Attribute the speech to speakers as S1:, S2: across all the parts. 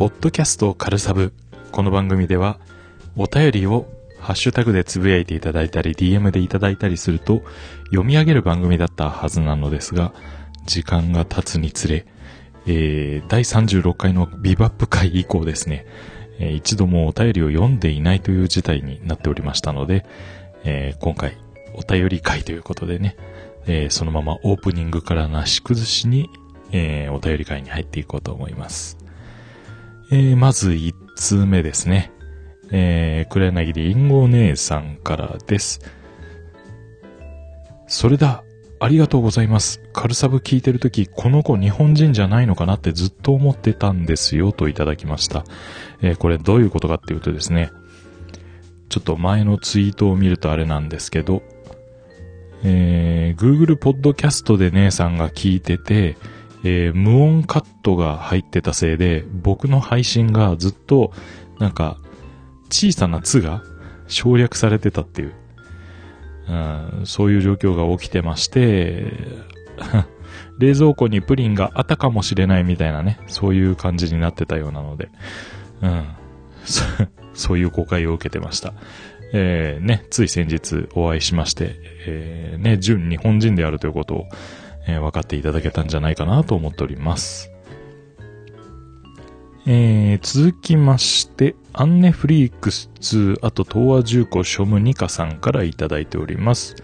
S1: ポッドキャストカルサブ。この番組では、お便りをハッシュタグでつぶやいていただいたり、DM でいただいたりすると、読み上げる番組だったはずなのですが、時間が経つにつれ、えー、第36回のビバップ会以降ですね、えー、一度もお便りを読んでいないという事態になっておりましたので、えー、今回、お便り会ということでね、えー、そのままオープニングからなし崩しに、えー、お便り会に入っていこうと思います。えー、まず1通目ですね。えー、黒柳りんごお姉さんからです。それだありがとうございます。カルサブ聞いてるとき、この子日本人じゃないのかなってずっと思ってたんですよ、といただきました。えー、これどういうことかっていうとですね、ちょっと前のツイートを見るとあれなんですけど、えー、Google Podcast で姉さんが聞いてて、えー、無音カットが入ってたせいで、僕の配信がずっと、なんか、小さなつが省略されてたっていう、うん、そういう状況が起きてまして、冷蔵庫にプリンがあったかもしれないみたいなね、そういう感じになってたようなので、うん、そういう誤解を受けてました。えー、ね、つい先日お会いしまして、えー、ね、純日本人であるということを、えー、分かっていただけたんじゃないかなと思っております。えー、続きまして、アンネフリークス2、あと東亜重工ショムニカさんからいただいております。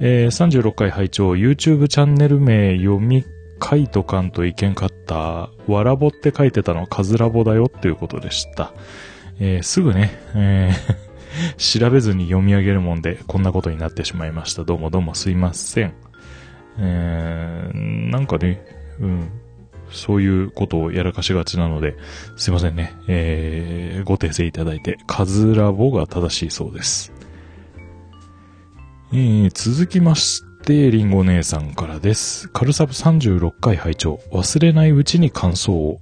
S1: えー、36回拝聴 YouTube チャンネル名読みカイトカンと意見かった、わらぼって書いてたのカズラボだよっていうことでした。えー、すぐね、えー、調べずに読み上げるもんでこんなことになってしまいました。どうもどうもすいません。えー、なんかね、うん、そういうことをやらかしがちなので、すいませんね。えー、ご訂正いただいて、カズラボが正しいそうです。えー、続きまして、リンゴ姉さんからです。カルサブ36回拝聴忘れないうちに感想を。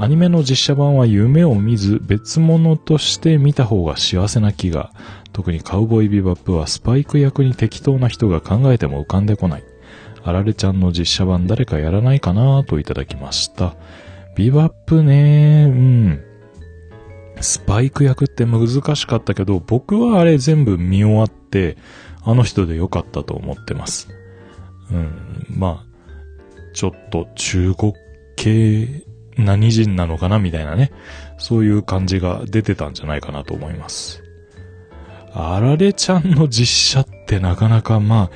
S1: アニメの実写版は夢を見ず別物として見た方が幸せな気が。特にカウボーイビバップはスパイク役に適当な人が考えても浮かんでこない。あられちゃんの実写版誰かやらないかなといただきました。ビバップね、うん。スパイク役って難しかったけど、僕はあれ全部見終わって、あの人でよかったと思ってます。うん、まあ、ちょっと中国系何人なのかなみたいなね。そういう感じが出てたんじゃないかなと思います。あられちゃんの実写ってなかなかまあ、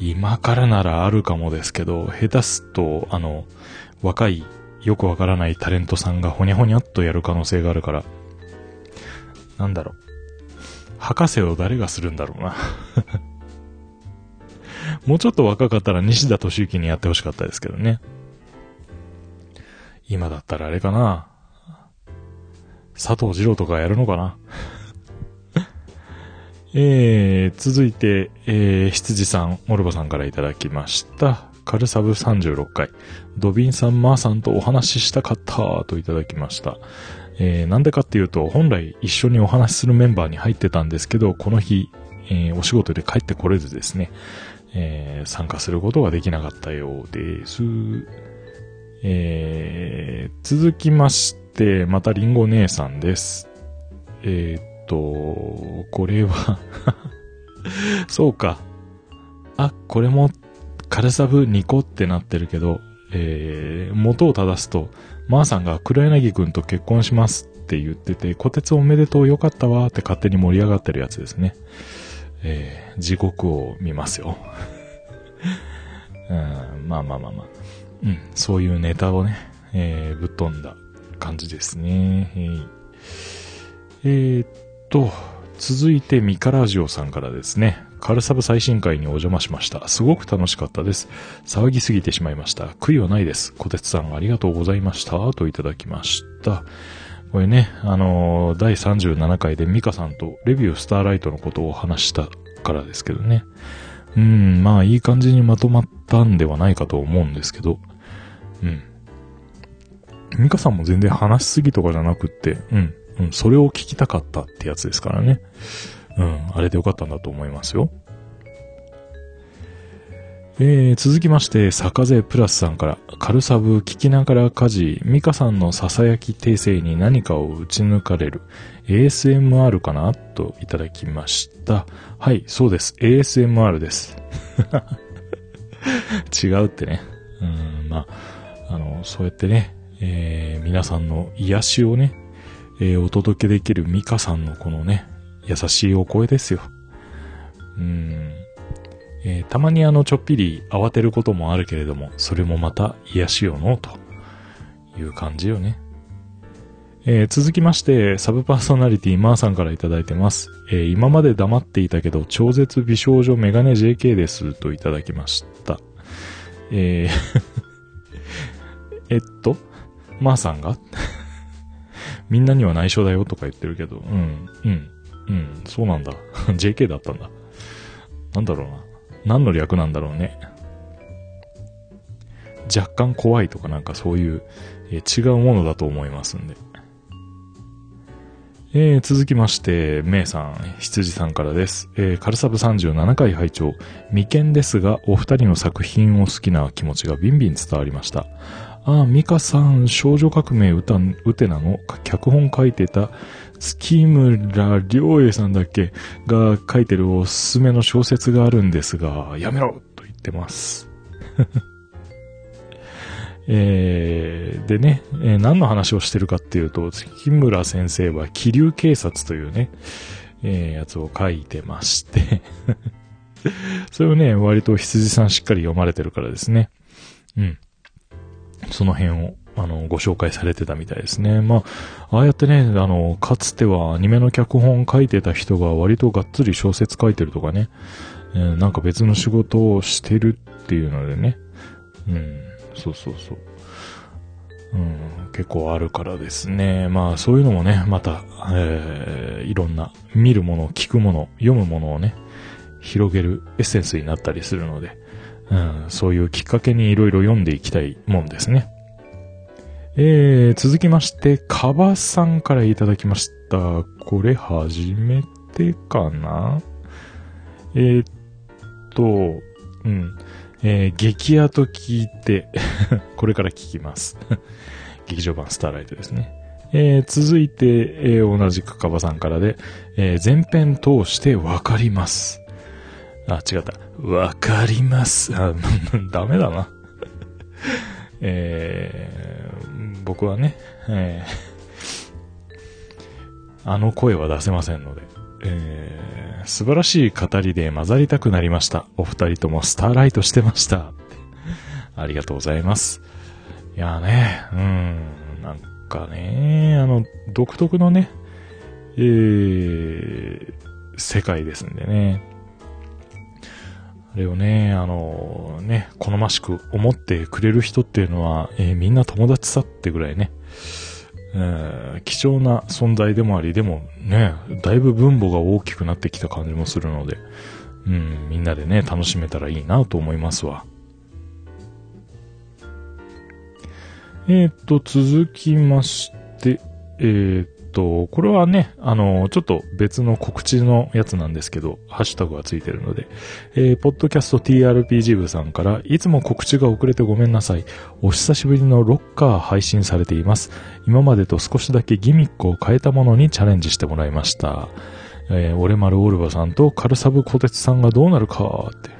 S1: 今からならあるかもですけど、下手すと、あの、若い、よくわからないタレントさんがほにゃほにゃっとやる可能性があるから、なんだろう。博士を誰がするんだろうな もうちょっと若かったら西田敏行にやってほしかったですけどね。今だったらあれかな。佐藤二郎とかやるのかなえー、続いて、えー、羊さん、モルバさんからいただきました。カルサブ36回。ドビンさん、マーさんとお話ししたかったといただきました。えー、なんでかっていうと、本来一緒にお話しするメンバーに入ってたんですけど、この日、えー、お仕事で帰ってこれずですね、えー、参加することができなかったようです。えー、続きまして、またリンゴ姉さんです。えー、と、これは そうか。あ、これも、カルサブ2個ってなってるけど、えー、元を正すと、マーさんが黒柳くんと結婚しますって言ってて、小鉄おめでとうよかったわって勝手に盛り上がってるやつですね。えー、地獄を見ますよ。うん、まあまあまあまあ。うん、そういうネタをね、えー、ぶっ飛んだ感じですね。えー、えー、と、続いてミカラジオさんからですね。カルサブ最新回にお邪魔しました。すごく楽しかったです。騒ぎすぎてしまいました。悔いはないです。小鉄さんありがとうございました。といただきました。これね、あのー、第37回でミカさんとレビュースターライトのことを話したからですけどね。うん、まあいい感じにまとまったんではないかと思うんですけど。うん。ミカさんも全然話しすぎとかじゃなくって、うん。うん、それを聞きたかったってやつですからね。うん、あれでよかったんだと思いますよ。えー、続きまして、坂瀬プラスさんから、軽サブ聞きながら家事、ミカさんの囁き訂正に何かを打ち抜かれる、ASMR かな？といただきました。はい、そうです。ASMR です。違うってね。うん、まあ、あの、そうやってね、えー、皆さんの癒しをね、えー、お届けできるミカさんのこのね、優しいお声ですよ。うん。えー、たまにあのちょっぴり慌てることもあるけれども、それもまた癒しよの、という感じよね。えー、続きまして、サブパーソナリティマーさんからいただいてます。えー、今まで黙っていたけど、超絶美少女メガネ JK です、といただきました。えー えっと、マーさんが？みんなには内緒だよとか言ってるけど、うん、うん、うん、そうなんだ。JK だったんだ。なんだろうな。何の略なんだろうね。若干怖いとかなんかそういう、え、違うものだと思いますんで。えー、続きまして、メイさん、羊さんからです。えー、カルサブ37回拝聴未見ですが、お二人の作品を好きな気持ちがビンビン伝わりました。ああ、ミカさん、少女革命歌、うてなの？脚本書いてた月村良栄さんだっけ？が書いてるおすすめの小説があるんですが、やめろと言ってます。えー、でね、えー、何の話をしてるかっていうと、月村先生は気流警察というね、えー、やつを書いてまして それをね、割と羊さんしっかり読まれてるからですね。うん。その辺をあの、ご紹介されてたみたいですね。まあ、ああやってね、あの、かつてはアニメの脚本書いてた人が割とがっつり小説書いてるとかね、えー、なんか別の仕事をしてるっていうのでね、うん、そうそうそう。うん、結構あるからですね。まあそういうのもね、また、えー、いろんな見るもの、聞くもの、読むものをね、広げるエッセンスになったりするので、うん、そういうきっかけにいろいろ読んでいきたいもんですね。えー、続きまして、カバさんからいただきました。これ初めてかな？えー、っと、うん。えー、激アと聞いて これから聞きます 劇場版スターライトですね。えー、続いて、えー、同じくカバさんからで、えー、前編通してわかります。あ、違った。わかります。あ、ダメだなえー、僕はね、えー、あの声は出せませんので、えー、素晴らしい語りで混ざりたくなりました。お二人ともスターライトしてました。ありがとうございます。いやね、うん、なんかね、あの、独特のね、えー、世界ですんでね。あれをね、あのね、好ましく思ってくれる人っていうのは、えー、みんな友達さってぐらいね、えー、貴重な存在でもあり、でもね、だいぶ分母が大きくなってきた感じもするので、うん、みんなでね、楽しめたらいいなと思いますわ。えっ、と、続きまして、えー、と、これはね、あの、ちょっと別の告知のやつなんですけど、ハッシュタグがついてるので、えー、ポッドキャスト TRPG 部さんから、いつも告知が遅れてごめんなさい。お久しぶりのロッカー配信されています。今までと少しだけギミックを変えたものにチャレンジしてもらいました。えー、オレマルオルバさんとカルサブコテツさんがどうなるかって。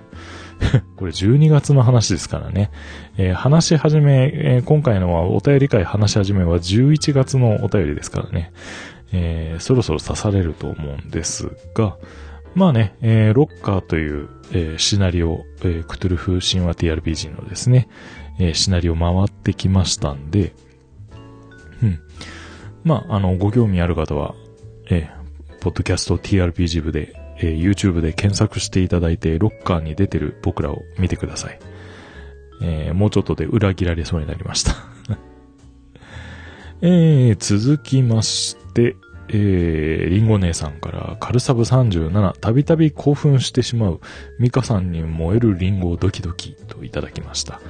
S1: これ12月の話ですからね。えー、話し始め、えー、今回のはお便り会話し始めは11月のお便りですからね。えー、そろそろ刺されると思うんですが、まあね、えー、ロッカーという、えー、シナリオ、えー、クトゥルフ神話 TRPG のですね、えー、シナリオ回ってきましたんで、うん。まあ、あの、ご興味ある方は、えー、ポッドキャスト TRPG 部でえー、YouTube で検索していただいて、ロッカーに出てる僕らを見てください。えー、もうちょっとで裏切られそうになりました えー、続きまして、えー、リンゴ姉さんから、カルサブ37、たびたび興奮してしまう、ミカさんに燃えるリンゴをドキドキといただきました。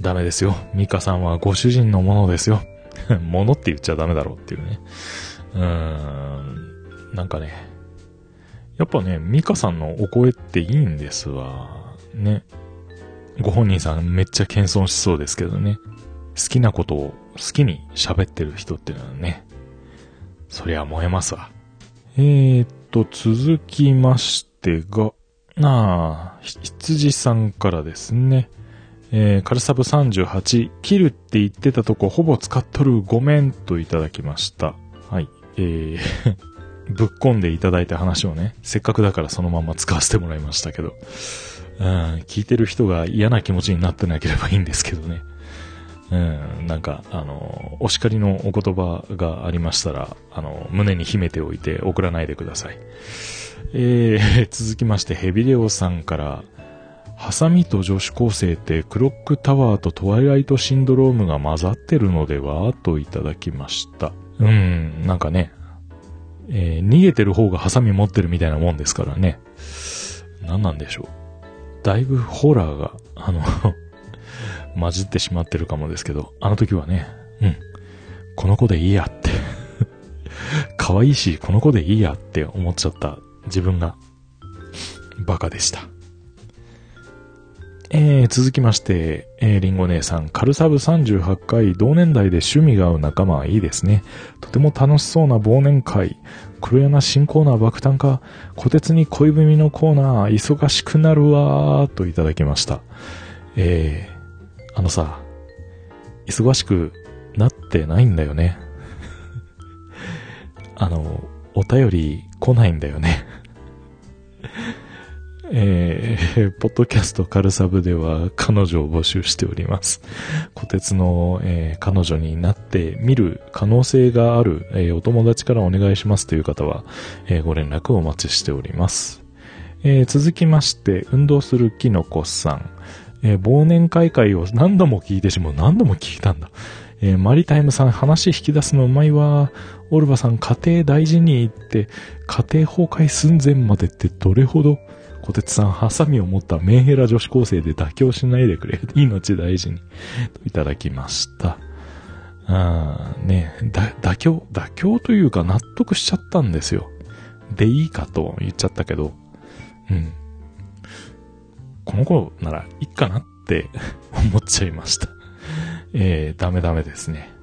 S1: ダメですよ。ミカさんはご主人のものですよ。ものって言っちゃダメだろうっていうね。うーん、なんかね、やっぱね、ミカさんのお声っていいんですわ。ね。ご本人さんめっちゃ謙遜しそうですけどね。好きなことを好きに喋ってる人っていうのはね、そりゃ燃えますわ。えーと、続きましてが、なあ、羊さんからですね。えー、カルサブ38、切るって言ってたとこほぼ使っとるごめんといただきました。はい。えーぶっ込んでいただいた話をね、せっかくだからそのまま使わせてもらいましたけど、うん、聞いてる人が嫌な気持ちになってなければいいんですけどね。うん、なんか、あの、お叱りのお言葉がありましたら、あの、胸に秘めておいて送らないでください。えー、続きまして、ヘビレオさんから、ハサミと女子高生ってクロックタワーとトワイライトシンドロームが混ざってるのでは？といただきました。うん、なんかね、えー、逃げてる方がハサミ持ってるみたいなもんですからね。何なんでしょう。だいぶホラーが、あの 混じってしまってるかもですけど、あの時はね、うん、この子でいいやって 可愛いし、この子でいいやって思っちゃった自分が、バカでした。えー、続きまして、えー、リンゴ姉さん、カルサブ38回、同年代で趣味が合う仲間はいいですね。とても楽しそうな忘年会。黒柳新コーナー爆誕か、小鉄に恋文のコーナー、忙しくなるわー、といただきました。えー、あのさ、忙しくなってないんだよね。あの、お便り来ないんだよね。えー、ポッドキャストカルサブでは彼女を募集しております。小鉄の、えー、彼女になってみる可能性がある、えー、お友達からお願いしますという方は、えー、ご連絡をお待ちしております。えー、続きまして、運動するキノコさん。えー、忘年会会を何度も聞いてしまう。何度も聞いたんだ。えー、マリタイムさん話引き出すのうまいわ。オルバさん家庭大事に行って、家庭崩壊寸前までってどれほど小鉄さん、ハサミを持ったメンヘラ女子高生で妥協しないでくれ。命大事に。といただきました。あね、だ、妥協、妥協というか納得しちゃったんですよ。でいいかと言っちゃったけど、うん。この子ならいいかなって思っちゃいました。えー、ダメダメですね。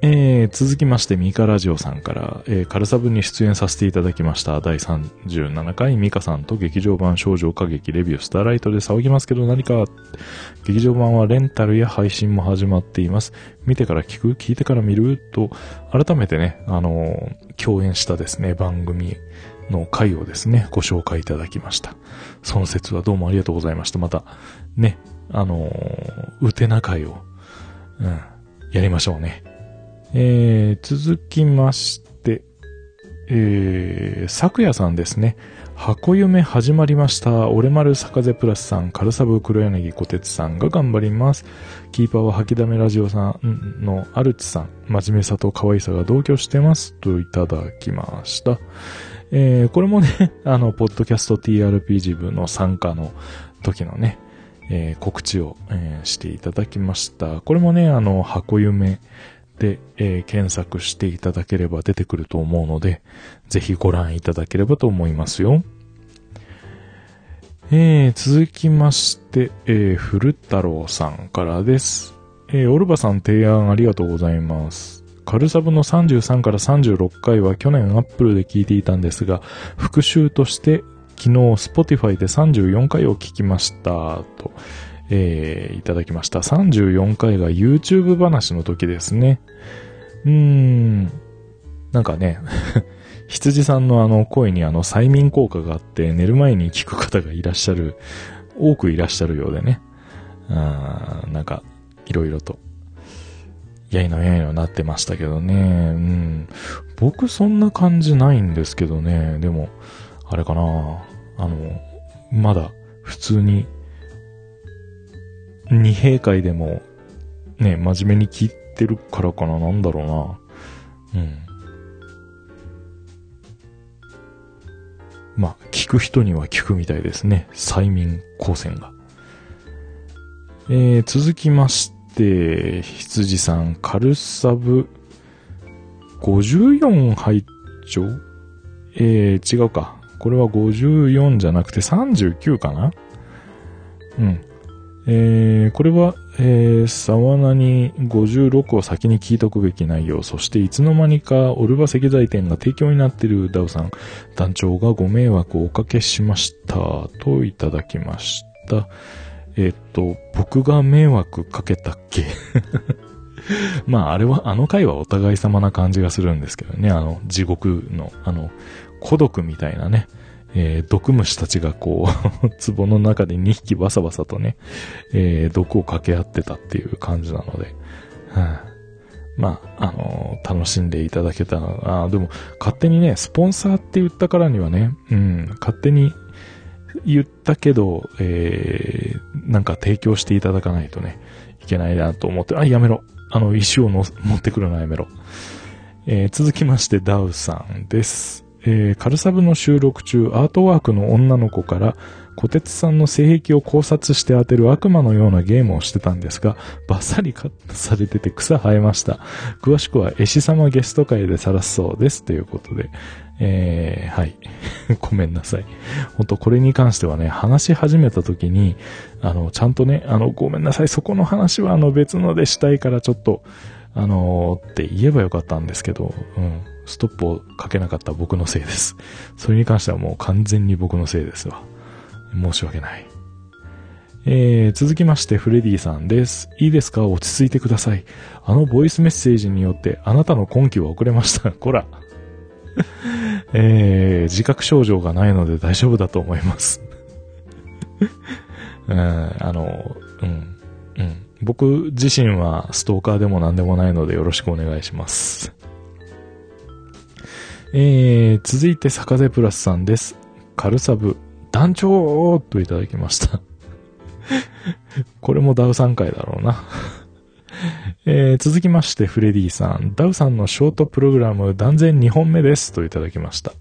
S1: えー、続きまして、ミカラジオさんから、えー、カルサブに出演させていただきました。第37回ミカさんと劇場版少女歌劇レビュースターライトで騒ぎますけど何か、劇場版はレンタルや配信も始まっています。見てから聞く聞いてから見ると、改めてね、あのー、共演したですね、番組の回をですね、ご紹介いただきました。その説はどうもありがとうございました。また、ね、あのー、うてな会を、うん、やりましょうね。えー、続きまして、えー、昨夜さんですね。箱夢始まりました。俺丸坂瀬プラスさん、カルサブ黒柳小鉄さんが頑張ります。キーパーは吐きだめラジオさんのアルチさん、真面目さと可愛さが同居してます。といただきました。えー、これもね、あの、ポッドキャスト TRPG 部の参加の時のね、えー、告知を、えー、していただきました。これもね、あの、箱夢で、えー、検索していただければ出てくると思うので、ぜひご覧いただければと思いますよ。えー、続きまして、えー、古太郎さんからです。えー、オルバさん提案ありがとうございます。カルサブの33から36回は去年アップルで聞いていたんですが、復習として昨日 Spotify で34回を聞きました、と。えー、いただきました。34回が YouTube 話の時ですね。うーん。なんかね、羊さんのあの声にあの催眠効果があって寝る前に聞く方がいらっしゃる、多くいらっしゃるようでね。あなんか、いろいろと、やいのやいのなってましたけどね。うん。僕そんな感じないんですけどね。でも、あれかな。あの、まだ普通に二兵会でも、ね、真面目に聞いてるからかな、なんだろうな。うん。まあ、聞く人には聞くみたいですね。催眠光線が。えー、続きまして、羊さん、カルサブ54拝聴えー、違うか。これは54じゃなくて39かなうん。えー、これは、えー、沢名に56を先に聞いとくべき内容、そしていつの間にかオルバ石材店が提供になっているダウさん、団長がご迷惑をおかけしました、といただきました。えっと、僕が迷惑かけたっけ？まあ、あれは、あの回はお互い様な感じがするんですけどね、あの、地獄の、あの、孤独みたいなね、えー毒虫たちがこう、壺の中で2匹バサバサとね、えー毒を掛け合ってたっていう感じなので、はいまあ、あのー楽しんでいただけたら、あでも、勝手にね、スポンサーって言ったからにはね、うん、勝手に言ったけど、えーなんか提供していただかないとね、いけないなと思って、あ、やめろ。あの、石をの持ってくるのはやめろ。えー続きまして、ダウさんです。えーカルサブの収録中、アートワークの女の子から、小鉄さんの性癖を考察して当てる悪魔のようなゲームをしてたんですが、バッサリカットされてて草生えました。詳しくは、絵師様ゲスト会で晒すそうです。ということで、えー、はい。ごめんなさい。本当これに関してはね、話し始めた時に、あの、ちゃんとね、あの、ごめんなさい、そこの話はあの別のでしたいからちょっと、あのーって言えばよかったんですけど、うん。ストップをかけなかった僕のせいです。それに関してはもう完全に僕のせいですわ。申し訳ない。えー、続きましてフレディさんです。いいですか？落ち着いてください。あのボイスメッセージによってあなたの根拠は遅れました。こら。えー、自覚症状がないので大丈夫だと思います。うん、あの、うん、うん。僕自身はストーカーでも何でもないのでよろしくお願いします。えー、続いて坂瀬プラスさんです。カルサブ、団長といただきました。これもダウ3回だろうな。えー続きましてフレディさん。ダウさんのショートプログラム断然2本目です。といただきました。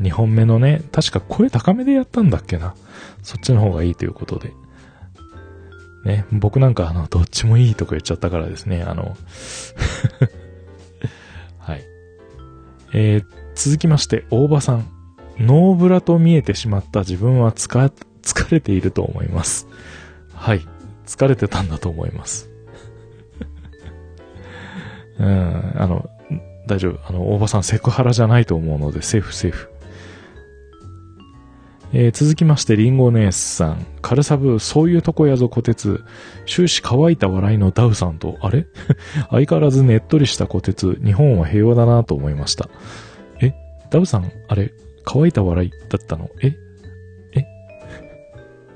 S1: 2本目のね、確か声高めでやったんだっけな。そっちの方がいいということで。ね、僕なんかあの、どっちもいいとか言っちゃったからですね、あの、えー続きまして、大場さん。ノーブラと見えてしまった自分は疲、疲れていると思います。はい。疲れてたんだと思います。うん、あの、大丈夫。あの、大場さんセクハラじゃないと思うので、セーフセーフ。えー続きまして、リンゴ姉さん。カルサブ、そういうとこやぞ、小鉄。終始乾いた笑いのダウさんと、あれ？相変わらずねっとりした小鉄。日本は平和だなと思いました。え？ダウさん、あれ？乾いた笑いだったの？え？え？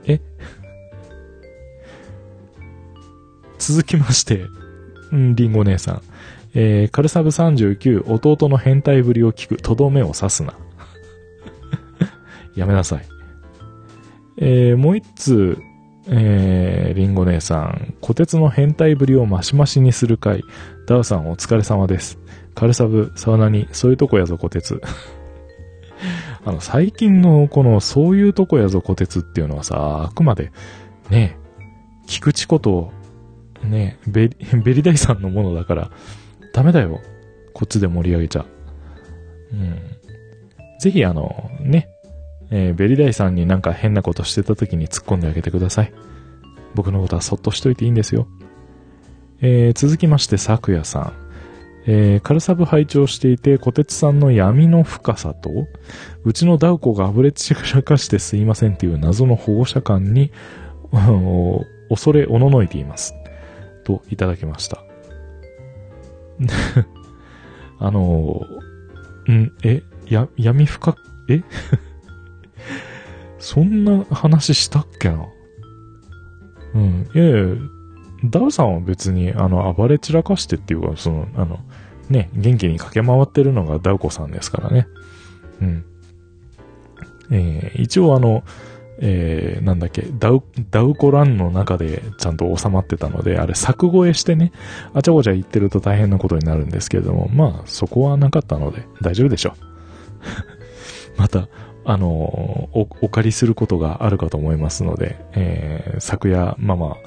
S1: え？続きまして、うん、リンゴ姉さん。えー、カルサブ39、弟の変態ぶりを聞く、とどめを刺すな。やめなさい。えー、もう一通、えー、リンゴ姉さん、小鉄の変態ぶりをマシマシにする回、ダウさんお疲れ様です。カルサブ、サウナに、そういうとこやぞ、小鉄。あの、最近のこの、そういうとこやぞ、小鉄っていうのはさ、あくまで、ね、菊池こと、ね、ベリ、ベリダイさんのものだから、ダメだよ。こっちで盛り上げちゃ。うん。ぜひあの、ね、えーベリダイさんになんか変なことしてた時に突っ込んであげてください。僕のことはそっとしといていいんですよ。えー続きまして、咲夜さん。えーカルサブ拝聴していて、小鉄さんの闇の深さと、うちのダウコがあぶれ散らかしてすいませんっていう謎の保護者感に、お 恐れおののいています。と、いただきました。あのー、ん、え、や、闇深、え？そんな話したっけな？うん。いやいや、ダウさんは別に、あの、暴れ散らかしてっていうか、その、あの、ね、元気に駆け回ってるのがダウコさんですからね。うん。えー一応あの、えーなんだっけ、ダウ、ダウコランの中でちゃんと収まってたので、あれ作越えしてね、あちゃこちゃ言ってると大変なことになるんですけれども、まあ、そこはなかったので、大丈夫でしょう。また、あのお、お借りすることがあるかと思いますので、えー昨夜、ママ、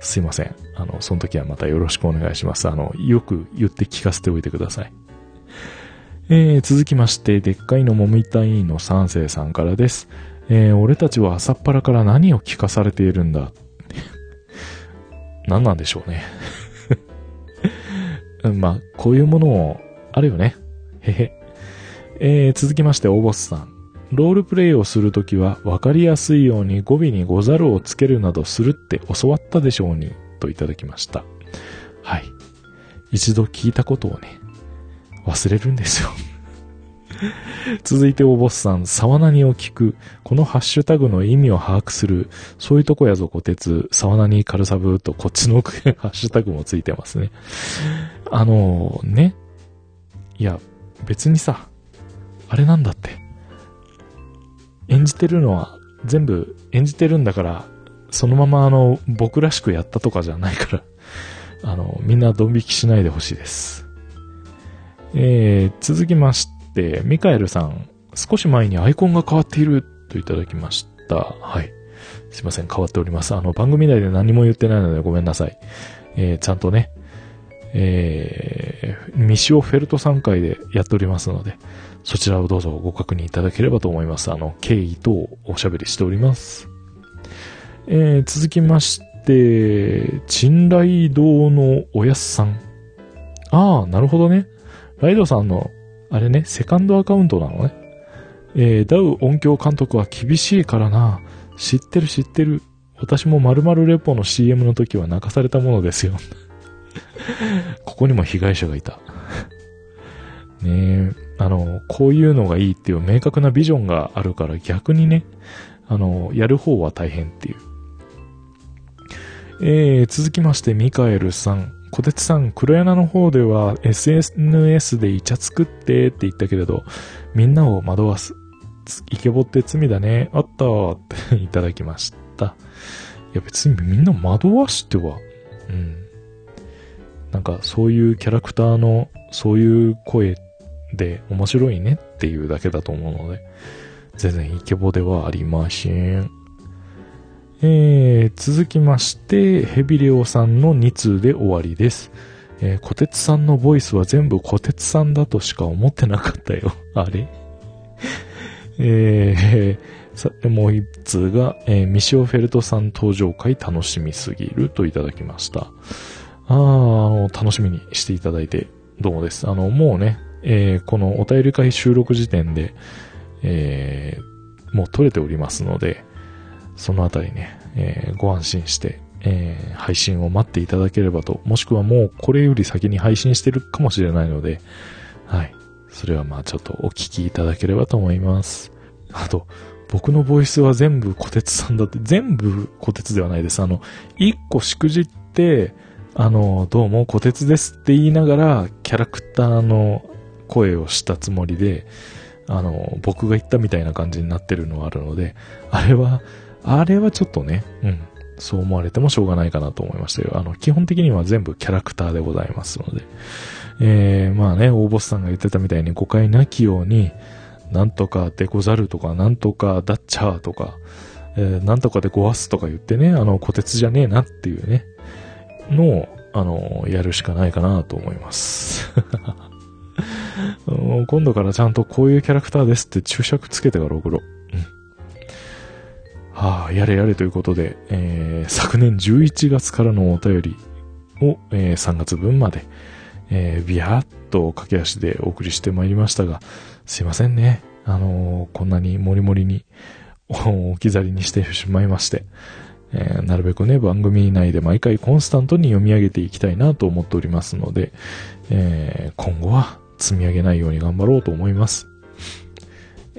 S1: すいません。あの、その時はまたよろしくお願いします。あの、よく言って聞かせておいてください。えー続きまして、でっかいのもみたいの三世さんからです。えー、俺たちは朝っぱらから何を聞かされているんだ？何なんでしょうね。まあ、こういうものもあるよね。へへ。えー、続きまして、大ボスさん。ロールプレイをするときは分かりやすいように語尾にござるをつけるなどするって教わったでしょうに、といただきました。はい。一度聞いたことをね、忘れるんですよ 続いておボスさん、沢何を聞く、このハッシュタグの意味を把握する、そういうとこやぞ、小鉄、沢何カルサブとこっちのハッシュタグもついてますね。あのー、ね。いや、別にさ、あれなんだって。演じてるのは全部演じてるんだから、そのままあの、僕らしくやったとかじゃないから、あの、みんなドン引きしないでほしいです。えー、続きまして、ミカエルさん、少し前にアイコンが変わっているといただきました。はい。すいません、変わっております。あの、番組内で何も言ってないのでごめんなさい。えー、ちゃんとね、えー、ミシオフェルト3回でやっておりますので、そちらをどうぞご確認いただければと思います。あの、経緯とおしゃべりしております。えー、続きまして、賃来堂のおやすさん。ああ、なるほどね。ライドさんの、あれね、セカンドアカウントなのね。えー、ダウ音響監督は厳しいからな。知ってる知ってる。私も〇〇レポの CM の時は泣かされたものですよ。ここにも被害者がいた。ねえ、あの、こういうのがいいっていう明確なビジョンがあるから逆にね、あの、やる方は大変っていう。えー、続きまして、ミカエルさん。小鉄さん、黒柳の方では SNS でイチャつくってって言ったけれど、みんなを惑わす。イケボって罪だね。あったーっていただきました。いや別にみんな惑わしては、うん。なんかそういうキャラクターのそういう声っで面白いねっていうだけだと思うので、全然イケボではありません。えー、続きまして、ヘビレオさんの2通で終わりです。えー、小鉄さんのボイスは全部小鉄さんだとしか思ってなかったよ。あれ？えー、さてもう一通が、えー、ミシオフェルトさん登場会楽しみすぎるといただきました。あー、あの、楽しみにしていただいて、どうもです。あの、もうね、えー、このお便り会収録時点で、えー、もう取れておりますので、そのあたりね、えー、ご安心して、えー、配信を待っていただければと、もしくはもうこれより先に配信してるかもしれないので、はい。それはまあちょっとお聞きいただければと思います。あと、僕のボイスは全部小鉄さんだって、全部小鉄ではないです。あの、一個しくじって、あの、どうも小鉄ですって言いながら、キャラクターの声をしたつもりで、あの、僕が言ったみたいな感じになってるのはあるので、あれは、あれはちょっとね、うん、そう思われてもしょうがないかなと思いましたよ。あの、基本的には全部キャラクターでございますので。えー、まあね、大ボスさんが言ってたみたいに誤解なきように、なんとかでござるとか、なんとかダッチャーとか、えー、なんとかでごわすとか言ってね、あの、虎鉄じゃねえなっていうね、のを、あの、やるしかないかなと思います。今度からちゃんとこういうキャラクターですって注釈つけてから送ろう。はあ、やれやれということで、えー、昨年11月からのお便りを、えー、3月分まで、えー、ビヤーっと駆け足でお送りしてまいりましたが、すいませんね。あのー、こんなにモリモリに置き去りにしてしまいまして、えー、なるべくね、番組内で毎回コンスタントに読み上げていきたいなと思っておりますので、えー、今後は積み上げないように頑張ろうと思います。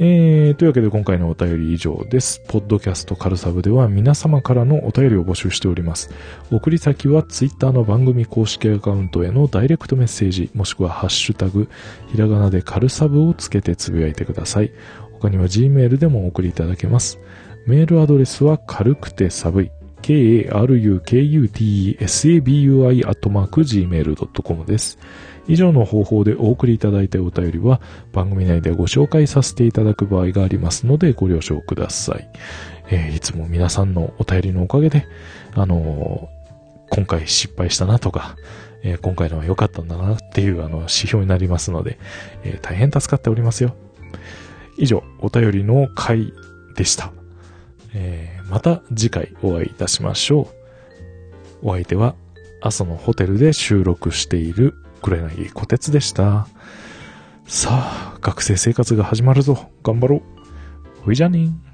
S1: えー、というわけで今回のお便り以上です。ポッドキャストカルサブでは皆様からのお便りを募集しております。送り先は Twitter の番組公式アカウントへのダイレクトメッセージ、もしくはハッシュタグ、ひらがなでカルサブをつけてつぶやいてください。他には Gmail でもお送りいただけます。メールアドレスは軽くて寒い。k-a-r-u-k-u-t-e-s-a-b-u-i-gmail.com です。以上の方法でお送りいただいたお便りは番組内でご紹介させていただく場合がありますのでご了承ください。えー、いつも皆さんのお便りのおかげで、あのー、今回失敗したなとか、えー、今回のは良かったんだなっていうあの指標になりますので、え大変助かっておりますよ。以上、お便りの回でした。えー、また次回お会いいたしましょう。お相手は、阿蘇のホテルで収録している黒柳小鉄でした。さあ、学生生活が始まるぞ。頑張ろう。ほいじゃねー。